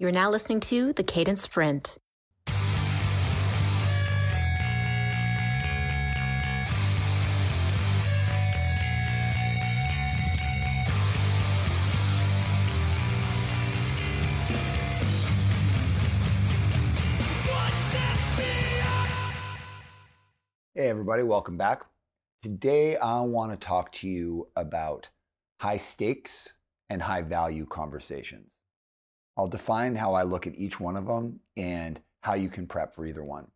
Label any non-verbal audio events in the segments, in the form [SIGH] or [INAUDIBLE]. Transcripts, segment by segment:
You're now listening to the Cadence Sprint. Hey, everybody, welcome back. Today, I want to talk to you about high stakes and high value conversations. I'll define how I look at each one of them and how you can prep for either one.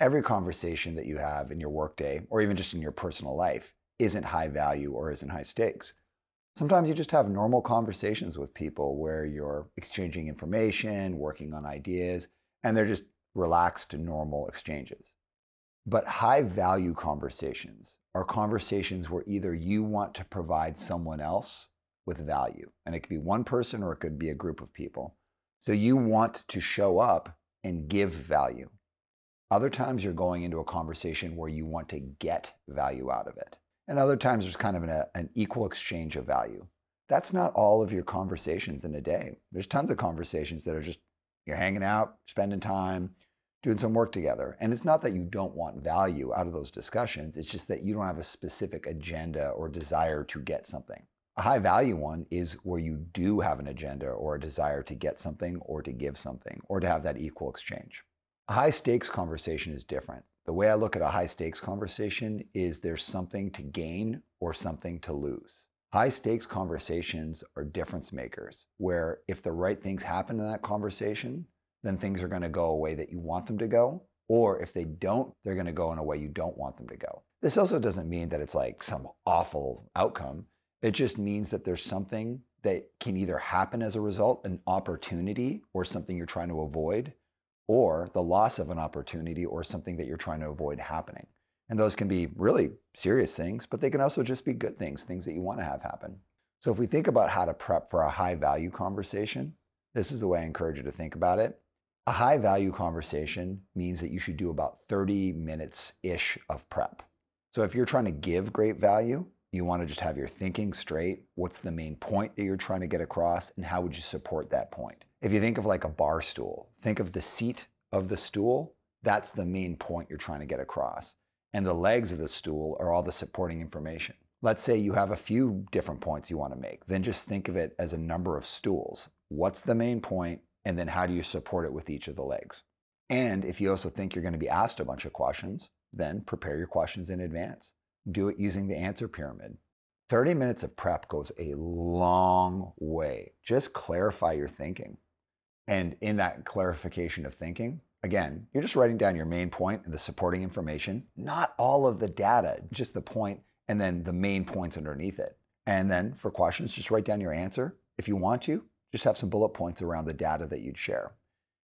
Every conversation that you have in your workday, or even just in your personal life, isn't high value or isn't high stakes. Sometimes you just have normal conversations with people where you're exchanging information, working on ideas, and they're just relaxed, normal exchanges. But high value conversations are conversations where either you want to provide someone else with value, and it could be one person or it could be a group of people. So you want to show up and give value. Other times you're going into a conversation where you want to get value out of it. And other times there's kind of an, an equal exchange of value. That's not all of your conversations in a day. There's tons of conversations that are just you're hanging out, spending time, doing some work together. And it's not that you don't want value out of those discussions, it's just that you don't have a specific agenda or desire to get something. A high value one is where you do have an agenda or a desire to get something or to give something or to have that equal exchange. A high stakes conversation is different. The way I look at a high stakes conversation is there's something to gain or something to lose. High stakes conversations are difference makers, where if the right things happen in that conversation, then things are going to go a way that you want them to go. Or if they don't, they're going to go in a way you don't want them to go. This also doesn't mean that it's like some awful outcome. It just means that there's something that can either happen as a result, an opportunity, or something you're trying to avoid, or the loss of an opportunity or something that you're trying to avoid happening. And those can be really serious things, but they can also just be good things, things that you want to have happen. So if we think about how to prep for a high value conversation, this is the way I encourage you to think about it. A high value conversation means that you should do about 30 minutes ish of prep. So if you're trying to give great value, you want to just have your thinking straight. What's the main point that you're trying to get across, and how would you support that point? If you think of like a bar stool, think of the seat of the stool. That's the main point you're trying to get across. And the legs of the stool are all the supporting information. Let's say you have a few different points you want to make. Then just think of it as a number of stools. What's the main point? And then how do you support it with each of the legs? And if you also think you're going to be asked a bunch of questions, then prepare your questions in advance. Do it using the answer pyramid. 30 minutes of prep goes a long way. Just clarify your thinking. And in that clarification of thinking, again, you're just writing down your main point and the supporting information, not all of the data, just the point and then the main points underneath it. And then for questions, just write down your answer. If you want to, just have some bullet points around the data that you'd share.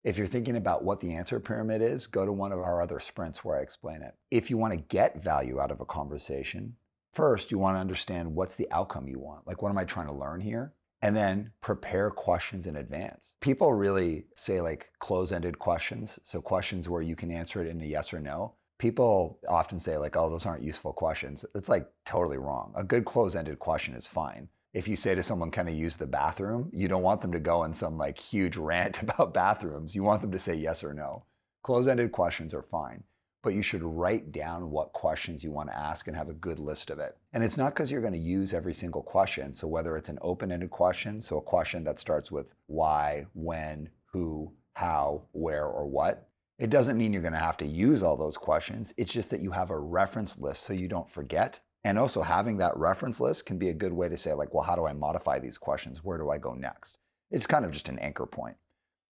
If you're thinking about what the answer pyramid is, go to one of our other sprints where I explain it. If you want to get value out of a conversation, first you want to understand what's the outcome you want. Like, what am I trying to learn here? And then prepare questions in advance. People really say like close ended questions. So, questions where you can answer it in a yes or no. People often say, like, oh, those aren't useful questions. It's like totally wrong. A good close ended question is fine if you say to someone, kind of use the bathroom, you don't want them to go in some like huge [LAUGHS] rant about bathrooms. You want them to say yes or no. Close ended questions are fine, but you should write down what questions you want to ask and have a good list of it. And it's not because you're going to use every single question. So, whether it's an open ended question, so a question that starts with why, when, who, how, where, or what, it doesn't mean you're going to have to use all those questions. It's just that you have a reference list so you don't forget and also having that reference list can be a good way to say like, well, how do I modify these questions? Where do I go next? It's kind of just an anchor point.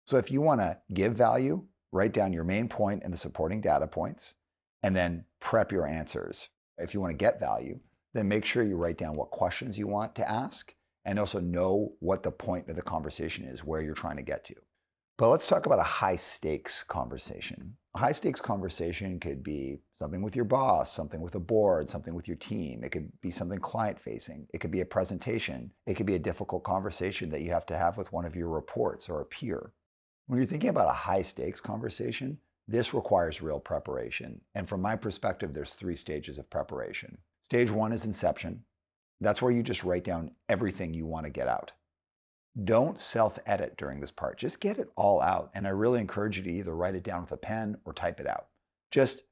So if you want to give value, write down your main point and the supporting data points, and then prep your answers. If you want to get value, then make sure you write down what questions you want to ask and also know what the point of the conversation is, where you're trying to get to. But let's talk about a high stakes conversation. A high stakes conversation could be something with your boss, something with a board, something with your team. It could be something client facing. It could be a presentation. It could be a difficult conversation that you have to have with one of your reports or a peer. When you're thinking about a high stakes conversation, this requires real preparation. And from my perspective, there's three stages of preparation. Stage one is inception. That's where you just write down everything you want to get out. Don't self edit during this part. Just get it all out. And I really encourage you to either write it down with a pen or type it out. Just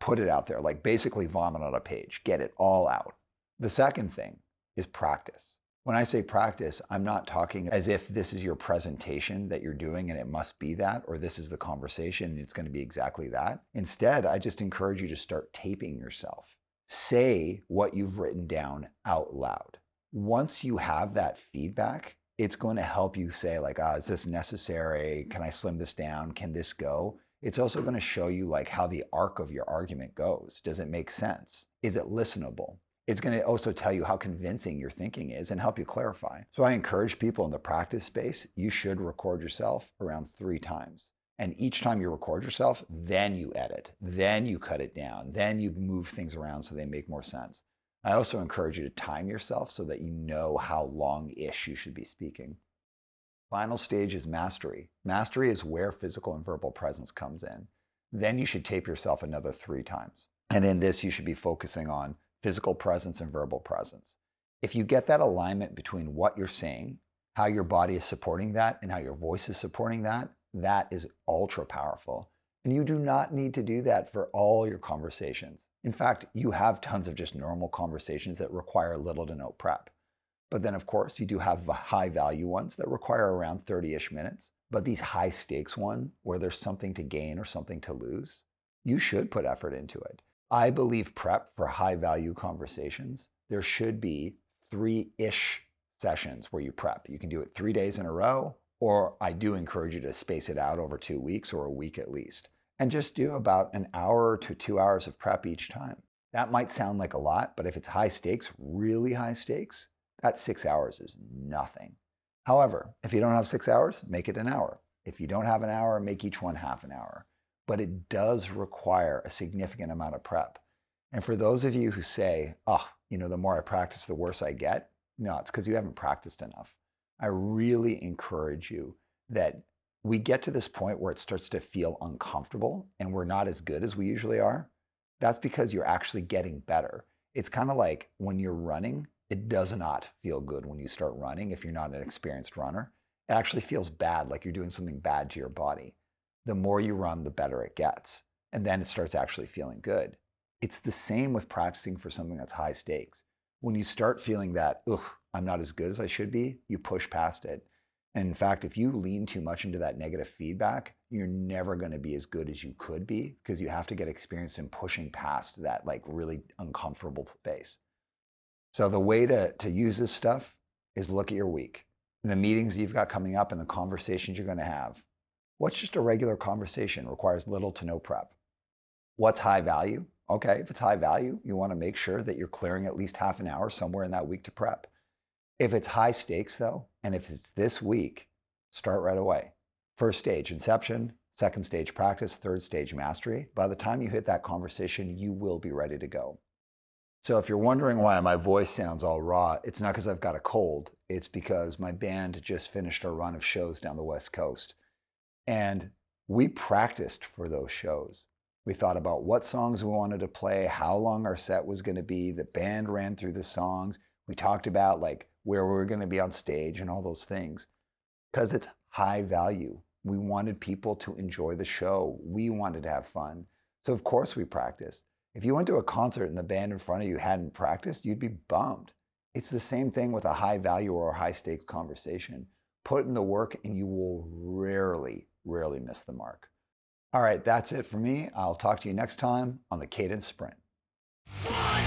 put it out there, like basically vomit on a page. Get it all out. The second thing is practice. When I say practice, I'm not talking as if this is your presentation that you're doing and it must be that, or this is the conversation and it's going to be exactly that. Instead, I just encourage you to start taping yourself. Say what you've written down out loud. Once you have that feedback, it's going to help you say, like, ah, is this necessary? Can I slim this down? Can this go? It's also going to show you like how the arc of your argument goes. Does it make sense? Is it listenable? It's going to also tell you how convincing your thinking is and help you clarify. So I encourage people in the practice space, you should record yourself around three times. And each time you record yourself, then you edit, then you cut it down, then you move things around so they make more sense. I also encourage you to time yourself so that you know how long ish you should be speaking. Final stage is mastery. Mastery is where physical and verbal presence comes in. Then you should tape yourself another three times. And in this, you should be focusing on physical presence and verbal presence. If you get that alignment between what you're saying, how your body is supporting that, and how your voice is supporting that, that is ultra powerful. And you do not need to do that for all your conversations. In fact, you have tons of just normal conversations that require little to no prep. But then, of course, you do have high value ones that require around 30 ish minutes. But these high stakes one, where there's something to gain or something to lose, you should put effort into it. I believe prep for high value conversations, there should be three ish sessions where you prep. You can do it three days in a row, or I do encourage you to space it out over two weeks or a week at least. And just do about an hour to two hours of prep each time. That might sound like a lot, but if it's high stakes, really high stakes, that six hours is nothing. However, if you don't have six hours, make it an hour. If you don't have an hour, make each one half an hour. But it does require a significant amount of prep. And for those of you who say, oh, you know, the more I practice, the worse I get, no, it's because you haven't practiced enough. I really encourage you that we get to this point where it starts to feel uncomfortable and we're not as good as we usually are. That's because you're actually getting better. It's kind of like when you're running, it does not feel good when you start running if you're not an experienced runner. It actually feels bad, like you're doing something bad to your body. The more you run, the better it gets. And then it starts actually feeling good. It's the same with practicing for something that's high stakes. When you start feeling that, ugh, I'm not as good as I should be, you push past it. And in fact, if you lean too much into that negative feedback, you're never going to be as good as you could be because you have to get experienced in pushing past that like really uncomfortable space. So the way to, to use this stuff is look at your week, the meetings you've got coming up and the conversations you're going to have. What's just a regular conversation requires little to no prep. What's high value? Okay, if it's high value, you want to make sure that you're clearing at least half an hour somewhere in that week to prep. If it's high stakes though, and if it's this week, start right away. First stage, inception. Second stage, practice. Third stage, mastery. By the time you hit that conversation, you will be ready to go. So if you're wondering why my voice sounds all raw, it's not because I've got a cold. It's because my band just finished a run of shows down the West Coast. And we practiced for those shows. We thought about what songs we wanted to play, how long our set was going to be. The band ran through the songs. We talked about like where we were going to be on stage and all those things because it's high value. We wanted people to enjoy the show. We wanted to have fun. So, of course, we practiced. If you went to a concert and the band in front of you hadn't practiced, you'd be bummed. It's the same thing with a high value or a high stakes conversation. Put in the work and you will rarely, rarely miss the mark. All right, that's it for me. I'll talk to you next time on the Cadence Sprint. One